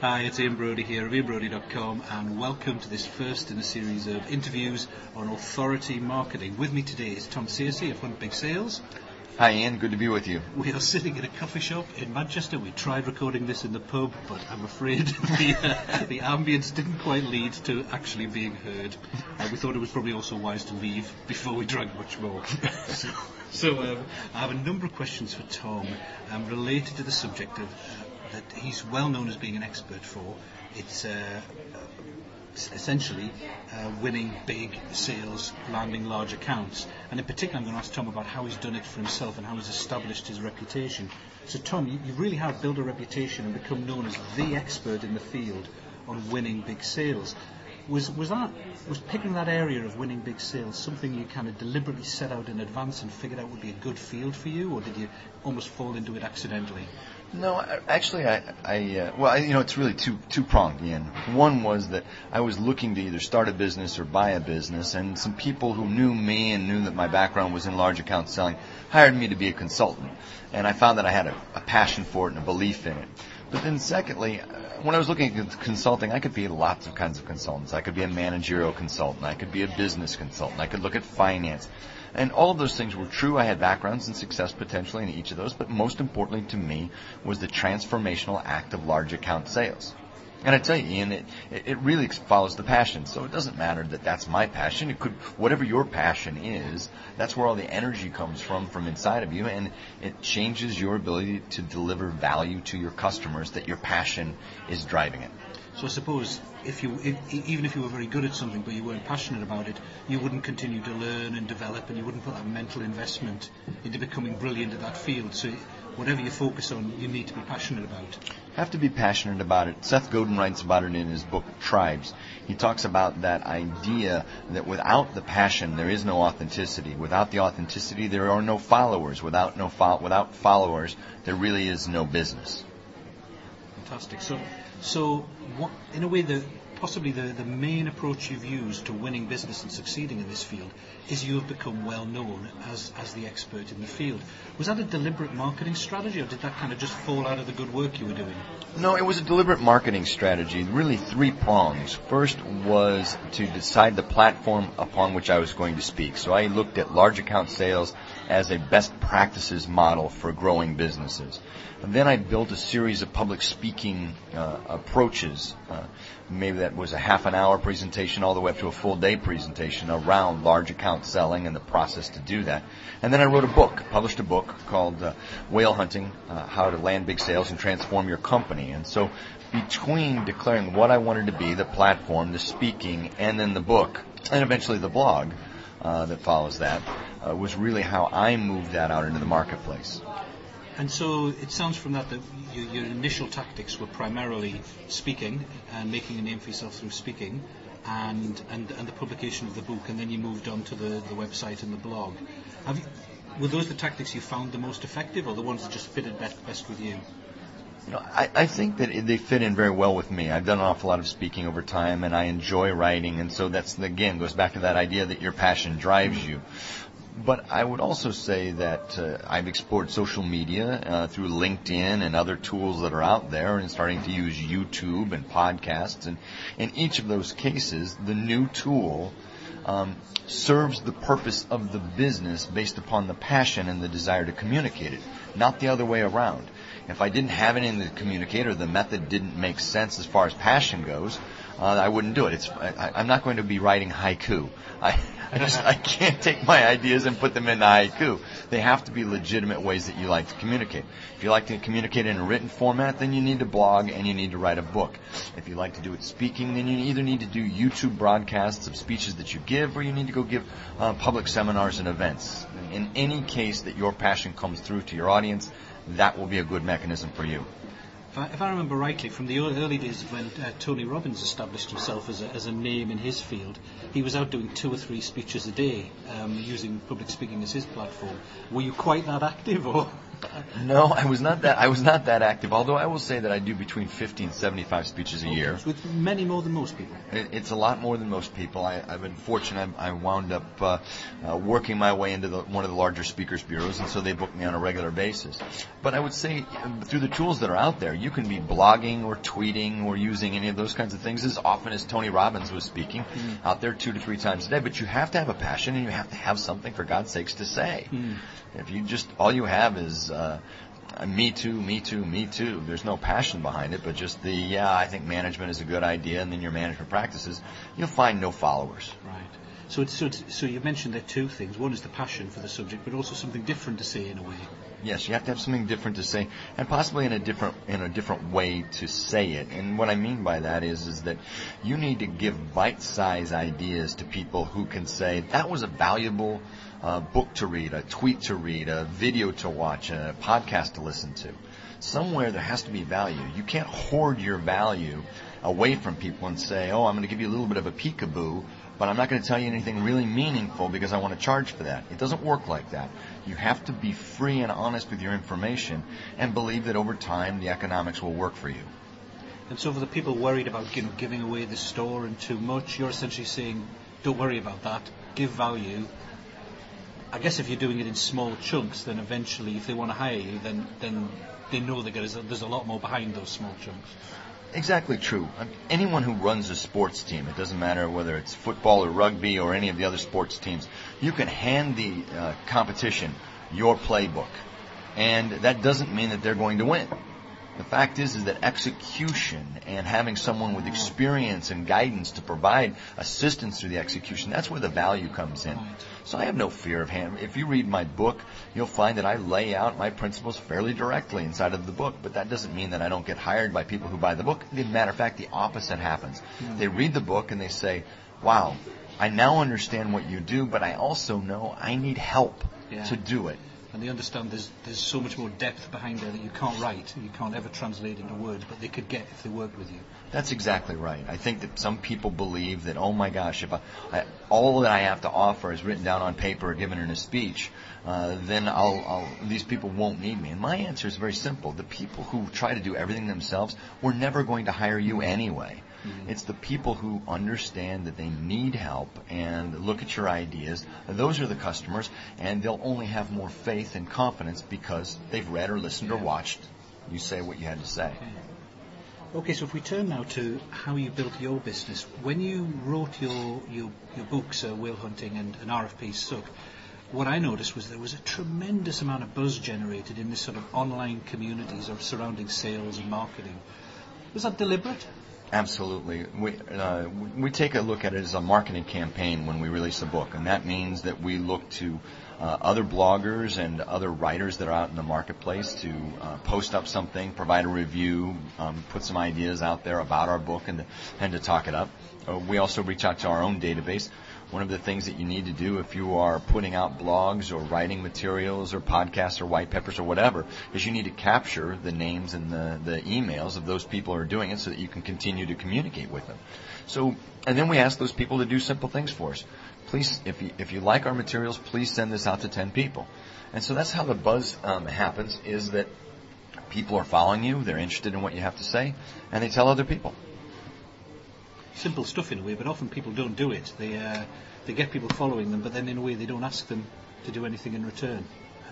Hi, it's Ian Brodie here of ianbrodie.com and welcome to this first in a series of interviews on authority marketing. With me today is Tom Searcy of Hunt Big Sales. Hi Ian, good to be with you. We are sitting in a coffee shop in Manchester. We tried recording this in the pub, but I'm afraid the, uh, the ambience didn't quite lead to actually being heard. Uh, we thought it was probably also wise to leave before we drank much more. so, so um, I have a number of questions for Tom um, related to the subject of uh, that he's well known as being an expert for. It's uh, essentially uh, winning big sales, landing large accounts. And in particular, I'm going to ask Tom about how he's done it for himself and how he's established his reputation. So, Tom, you, you really have built a reputation and become known as the expert in the field on winning big sales. Was, was that was picking that area of winning big sales something you kind of deliberately set out in advance and figured out would be a good field for you, or did you almost fall into it accidentally? No, actually, I, I uh, well, I, you know, it's really two two pronged. Ian. One was that I was looking to either start a business or buy a business, and some people who knew me and knew that my background was in large account selling hired me to be a consultant, and I found that I had a, a passion for it and a belief in it. But then, secondly, uh, when I was looking at consulting, I could be lots of kinds of consultants. I could be a managerial consultant. I could be a business consultant. I could look at finance. And all of those things were true. I had backgrounds and success potentially in each of those, but most importantly to me was the transformational act of large account sales. And I tell you, Ian, it, it really follows the passion. So it doesn't matter that that's my passion. It could, whatever your passion is, that's where all the energy comes from, from inside of you. And it changes your ability to deliver value to your customers that your passion is driving it. So I suppose if you, if, even if you were very good at something but you weren't passionate about it, you wouldn't continue to learn and develop, and you wouldn't put that mental investment into becoming brilliant at that field. So whatever you focus on, you need to be passionate about. Have to be passionate about it. Seth Godin writes about it in his book Tribes. He talks about that idea that without the passion, there is no authenticity. Without the authenticity, there are no followers. Without no fo- without followers, there really is no business. Fantastic. So, so what, in a way, the possibly the, the main approach you've used to winning business and succeeding in this field is you have become well known as, as the expert in the field. Was that a deliberate marketing strategy or did that kind of just fall out of the good work you were doing? No, it was a deliberate marketing strategy, really three prongs. First was to decide the platform upon which I was going to speak. So I looked at large account sales as a best practices model for growing businesses. And then I built a series of public speaking uh, approaches. Uh, maybe that was a half an hour presentation all the way up to a full day presentation around large account selling and the process to do that. And then I wrote a book, published a book called uh, Whale Hunting, uh, How to Land Big Sales and Transform Your Company. And so between declaring what I wanted to be, the platform, the speaking, and then the book, and eventually the blog uh, that follows that, uh, was really how I moved that out into the marketplace. And so it sounds from that that your, your, initial tactics were primarily speaking and making a name for yourself through speaking and, and, and the publication of the book, and then you moved on to the, the website and the blog. You, were those the tactics you found the most effective, or the ones that just fitted best, best with you? You know, I, I think that they fit in very well with me. I've done an awful lot of speaking over time, and I enjoy writing, and so that's again goes back to that idea that your passion drives you. But I would also say that uh, I've explored social media uh, through LinkedIn and other tools that are out there and starting to use YouTube and podcasts. And in each of those cases, the new tool um, serves the purpose of the business based upon the passion and the desire to communicate it, not the other way around. If I didn't have anything in the communicator, the method didn't make sense as far as passion goes, uh, I wouldn't do it. It's, I, I'm not going to be writing haiku. I, I just I can't take my ideas and put them into haiku. They have to be legitimate ways that you like to communicate. If you like to communicate in a written format, then you need to blog and you need to write a book. If you like to do it speaking, then you either need to do YouTube broadcasts of speeches that you give, or you need to go give uh, public seminars and events. In any case that your passion comes through to your audience, that will be a good mechanism for you. If I, if I, remember rightly, from the early days when uh, Tony Robbins established himself as a, as a, name in his field, he was out doing two or three speeches a day, um, using public speaking as his platform. Were you quite that active, or? No, I was not that. I was not that active. Although I will say that I do between 50 and 75 speeches a year. So it's many more than most people. It, it's a lot more than most people. I, I've been fortunate. I, I wound up uh, uh, working my way into the, one of the larger speakers bureaus, and so they book me on a regular basis. But I would say um, through the tools that are out there, you can be blogging or tweeting or using any of those kinds of things as often as Tony Robbins was speaking Mm. out there two to three times a day. But you have to have a passion, and you have to have something for God's sakes to say. Mm. If you just all you have is uh, uh, me too, me too, me too. There's no passion behind it, but just the yeah, I think management is a good idea, and then your management practices, you'll find no followers. Right. So, it's, so, it's, so you mentioned there two things. One is the passion for the subject, but also something different to say in a way. Yes, you have to have something different to say, and possibly in a different in a different way to say it. And what I mean by that is is that you need to give bite-sized ideas to people who can say that was a valuable uh, book to read, a tweet to read, a video to watch, a podcast to listen to. Somewhere there has to be value. You can't hoard your value away from people and say, "Oh, I'm going to give you a little bit of a peekaboo." But I'm not going to tell you anything really meaningful because I want to charge for that. It doesn't work like that. You have to be free and honest with your information and believe that over time the economics will work for you. And so for the people worried about you know, giving away the store and too much, you're essentially saying, don't worry about that. Give value. I guess if you're doing it in small chunks, then eventually, if they want to hire you, then then they know that there's a, there's a lot more behind those small chunks. Exactly true. Mean, Anyone who runs a sports team, it doesn't matter whether it's football or rugby or any of the other sports teams, you can hand the uh, competition your playbook. And that doesn't mean that they're going to win. The fact is, is that execution and having someone with experience and guidance to provide assistance through the execution, that's where the value comes in. So I have no fear of hand. If you read my book, you'll find that I lay out my principles fairly directly inside of the book, but that doesn't mean that I don't get hired by people who buy the book. As a matter of fact, the opposite happens. They read the book and they say, wow, I now understand what you do, but I also know I need help Yeah. to do it. And they understand there's there's so much more depth behind there that you can't write, you can't ever translate into words, but they could get if they worked with you. That's exactly right. I think that some people believe that, oh my gosh, if I, I, all that I have to offer is written down on paper or given in a speech, uh, then I'll, I'll, these people won't need me. And my answer is very simple. The people who try to do everything themselves, we're never going to hire you anyway. It's the people who understand that they need help and look at your ideas. Those are the customers, and they'll only have more faith and confidence because they've read or listened or watched you say what you had to say. Okay, so if we turn now to how you built your business, when you wrote your your, your books, uh, Whale Hunting and, and RFPs Suck, what I noticed was there was a tremendous amount of buzz generated in this sort of online communities of surrounding sales and marketing. Was that deliberate? Absolutely. We, uh, we- take a look at it as a marketing campaign when we release a book, and that means that we look to uh, other bloggers and other writers that are out in the marketplace to uh, post up something, provide a review, um, put some ideas out there about our book, and to, and to talk it up. Uh, we also reach out to our own database. One of the things that you need to do if you are putting out blogs or writing materials or podcasts or white papers or whatever is you need to capture the names and the, the emails of those people who are doing it so that you can continue to communicate with them. So, and then we ask those people to do simple things for us. Please, if you, if you like our materials, please send this out to 10 people. And so that's how the buzz um, happens is that people are following you, they're interested in what you have to say, and they tell other people. Simple stuff in a way, but often people don't do it. They uh, they get people following them, but then in a way they don't ask them to do anything in return.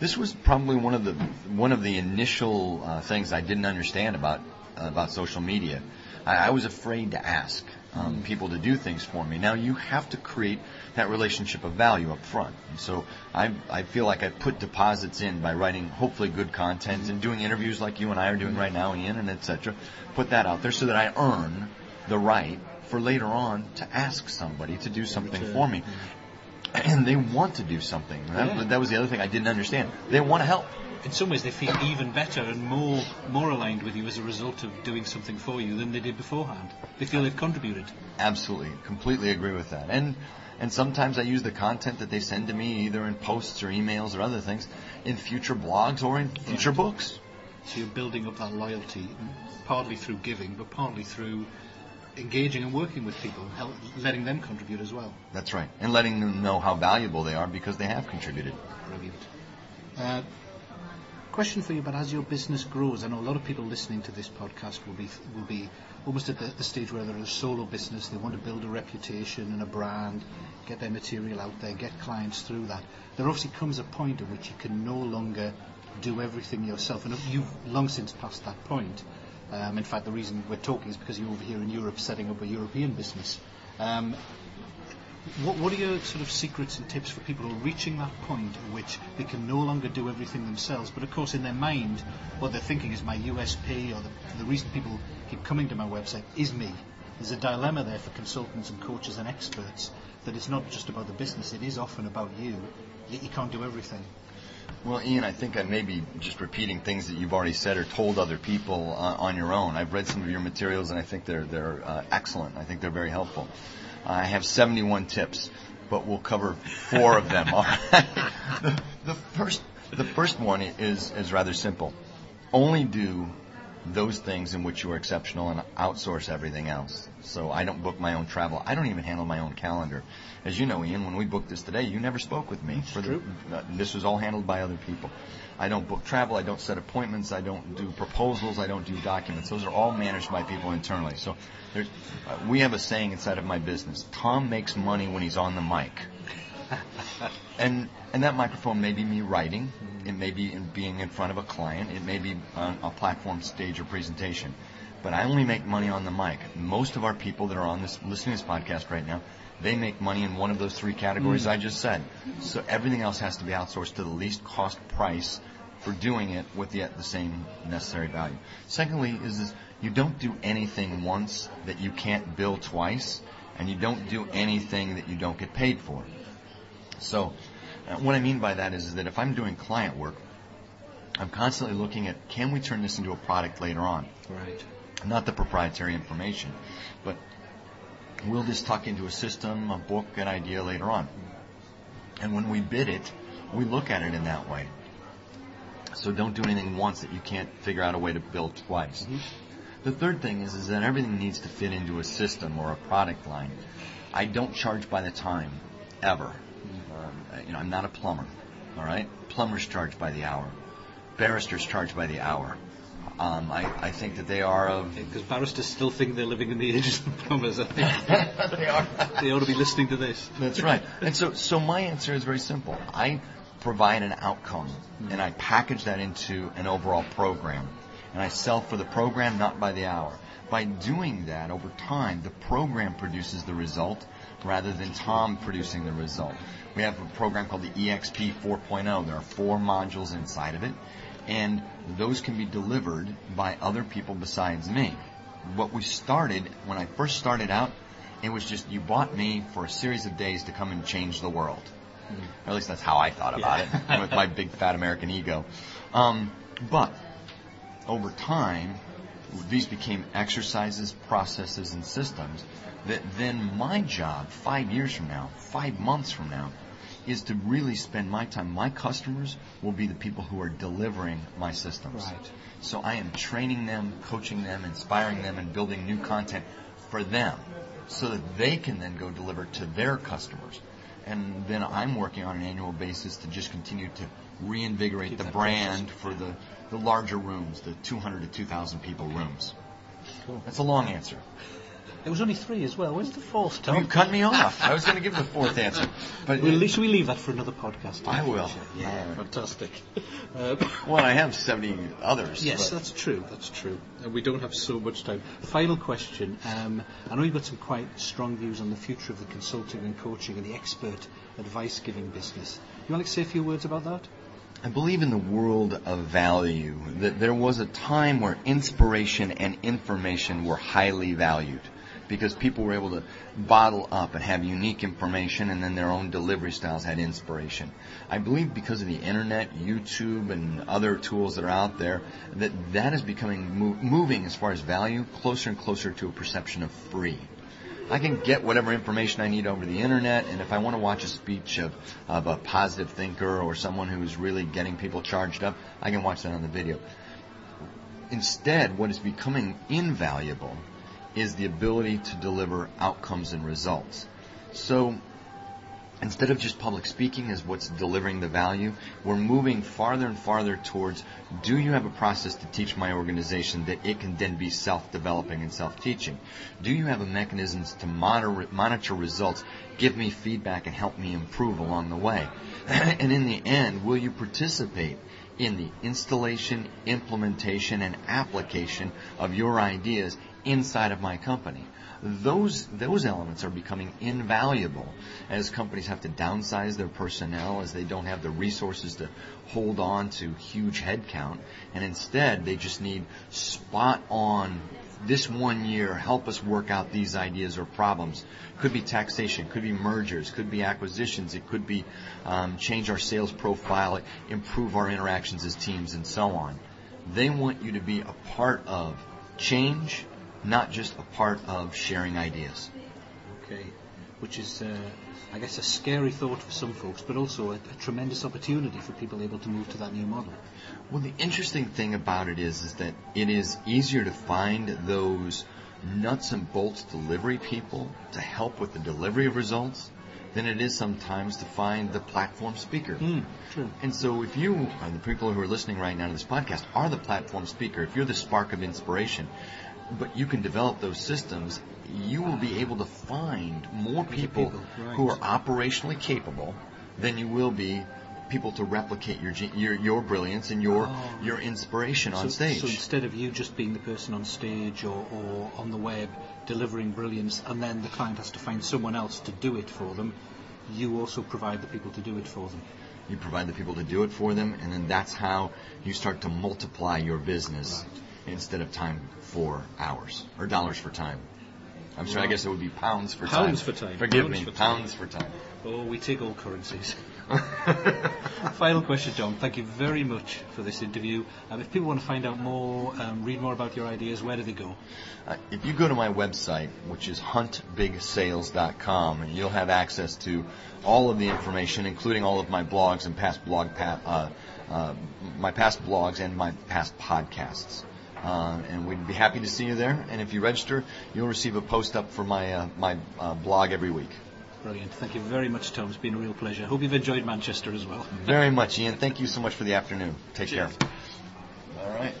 This was probably one of the one of the initial uh, things I didn't understand about uh, about social media. I, I was afraid to ask um, people to do things for me. Now you have to create that relationship of value up front. And so I I feel like I put deposits in by writing hopefully good content and doing interviews like you and I are doing right now, Ian, and etc. Put that out there so that I earn the right for later on to ask somebody to do something for me. And they want to do something. That, Yeah. that was the other thing I didn't understand. They want to help. In some ways, they feel even better and more more aligned with you as a result of doing something for you than they did beforehand. They feel they've contributed. Absolutely, completely agree with that. And and sometimes I use the content that they send to me either in posts or emails or other things in future blogs or in future Right. books. So you're building up that loyalty, partly through giving, but partly through engaging and working with people, help, letting them contribute as well. That's right. And letting them know how valuable they are because they have contributed. Brilliant. Uh, Question for you, but as your business grows, I know a lot of people listening to this podcast will be will be almost at the, the stage where they're a solo business. They want to build a reputation and a brand, get their material out there, get clients through that. There obviously comes a point at which you can no longer do everything yourself, and you've long since passed that point. Um, in fact, the reason we're talking is because you're over here in Europe setting up a European business. Um, what, what, are your sort of secrets and tips for people who are reaching that point at which they can no longer do everything themselves, but of course in their mind what they're thinking is my USP or the, the reason people keep coming to my website is me. There's a dilemma there for consultants and coaches and experts that it's not just about the business, it is often about you, yet you can't do everything. Well, Ian, I think I may be just repeating things that you've already said or told other people uh, on your own. I've read some of your materials and I think they're, they're uh, excellent. I think they're very helpful. I have 71 tips, but we'll cover four of them. All right. the, the first, the first one is is rather simple. Only do those things in which you are exceptional and outsource everything else. So I don't book my own travel. I don't even handle my own calendar. As you know, Ian, when we booked this today, you never spoke with me. For the, uh, this was all handled by other people. I don't book travel. I don't set appointments. I don't do proposals. I don't do documents. Those are all managed by people internally. So uh, we have a saying inside of my business: Tom makes money when he's on the mic. And and that microphone may be me writing. It may be in being in front of a client. It may be on a platform stage or presentation. But I only make money on the mic. Most of our people that are on this listening to this podcast right now they make money in one of those three categories mm. I just said. So everything else has to be outsourced to the least cost price for doing it with yet the same necessary value. Secondly, is this, you don't do anything once that you can't bill twice, and you don't do anything that you don't get paid for. So, uh, what I mean by that is, is that if I'm doing client work, I'm constantly looking at can we turn this into a product later on? Right. Not the proprietary information, but We'll this tuck into a system, a book, an idea later on. And when we bid it, we look at it in that way. So don't do anything once that you can't figure out a way to build twice. Mm-hmm. The third thing is, is that everything needs to fit into a system or a product line. I don't charge by the time, ever. Um, you know, I'm not a plumber. All right, plumbers charge by the hour. Barristers charge by the hour. Um, I, I, think that they are of. Because barristers still think they're living in the ages of plumbers. I think they are. they ought to be listening to this. That's right. And so, so my answer is very simple. I provide an outcome, mm-hmm. and I package that into an overall program, and I sell for the program, not by the hour. By doing that over time, the program produces the result rather than Tom producing the result. We have a program called the EXP 4.0. There are four modules inside of it and those can be delivered by other people besides me. What we started, when I first started out, it was just you bought me for a series of days to come and change the world. Mm-hmm. Or at least that's how I thought about yeah. it, with my big fat American ego. Um, but over time, these became exercises, processes, and systems then my job, five years from now, five months from now, is to really spend my time. My customers will be the people who are delivering my systems. Right. So I am training them, coaching them, inspiring them, and building new content for them so that they can then go deliver to their customers. And then I'm working on an annual basis to just continue to reinvigorate Keep the brand for the, the larger rooms, the 200 to 2,000 people rooms. Cool. That's a long answer. It was only three as well. Where's the fourth, Tom? You cut me off. I was going to give the fourth answer. But well, at least we leave that for another podcast. I will. Yeah, right. fantastic. Uh, well, I have 70 others. Yes, that's true. That's true. And we don't have so much time. Final question. Um, I know you've got some quite strong views on the future of the consulting and coaching and the expert advice giving business. You want to say a few words about that? I believe in the world of value, that there was a time where inspiration and information were highly valued because people were able to bottle up and have unique information and then their own delivery styles had inspiration. I believe because of the internet, YouTube and other tools that are out there, that that is becoming moving as far as value closer and closer to a perception of free. I can get whatever information I need over the internet, and if I want to watch a speech of, of a positive thinker or someone who's really getting people charged up, I can watch that on the video. Instead, what is becoming invaluable is the ability to deliver outcomes and results. So instead of just public speaking as what's delivering the value, we're moving farther and farther towards do you have a process to teach my organization that it can then be self-developing and self-teaching? Do you have a mechanisms to monitor, monitor results, give me feedback and help me improve along the way? and in the end, will you participate in the installation, implementation, and application of your ideas inside of my company? those those elements are becoming invaluable as companies have to downsize their personnel as they don't have the resources to hold on to huge headcount and instead they just need spot on this one year help us work out these ideas or problems could be taxation could be mergers could be acquisitions it could be um, change our sales profile improve our interactions as teams and so on they want you to be a part of change not just a part of sharing ideas. Okay, which is, uh, I guess, a scary thought for some folks, but also a, a, tremendous opportunity for people able to move to that new model. Well, the interesting thing about it is, is that it is easier to find those nuts and bolts delivery people to help with the delivery of results than it is sometimes to find the platform speaker. Mm, true. And so if you, the people who are listening right now to this podcast, are the platform speaker, if you're the spark of inspiration, but you can develop those systems, you will be able to find more people, people right. who are operationally capable than you will be people to replicate your your, your brilliance and your oh. your inspiration on so, stage. So instead of you just being the person on stage or, or on the web delivering brilliance, and then the client has to find someone else to do it for them, you also provide the people to do it for them. You provide the people to do it for them, and then that's how you start to multiply your business. Right instead of time for hours or dollars for time. I'm sorry, I guess it would be pounds for time. pounds time. for time. Forgive pounds me, for pounds for time. Oh, we take all currencies. Final question, John. Thank you very much for this interview. Um, if people want to find out more, um, read more about your ideas, where do they go? Uh, if you go to my website, which is huntbigsales.com, you'll have access to all of the information, including all of my blogs and past blog pa- uh, uh, my past blogs and my past podcasts. Uh, and we'd be happy to see you there. And if you register, you'll receive a post up for my uh, my uh, blog every week. Brilliant. Thank you very much, Tom. It's been a real pleasure. Hope you've enjoyed Manchester as well. very much, Ian. Thank you so much for the afternoon. Take Cheers. care. All right.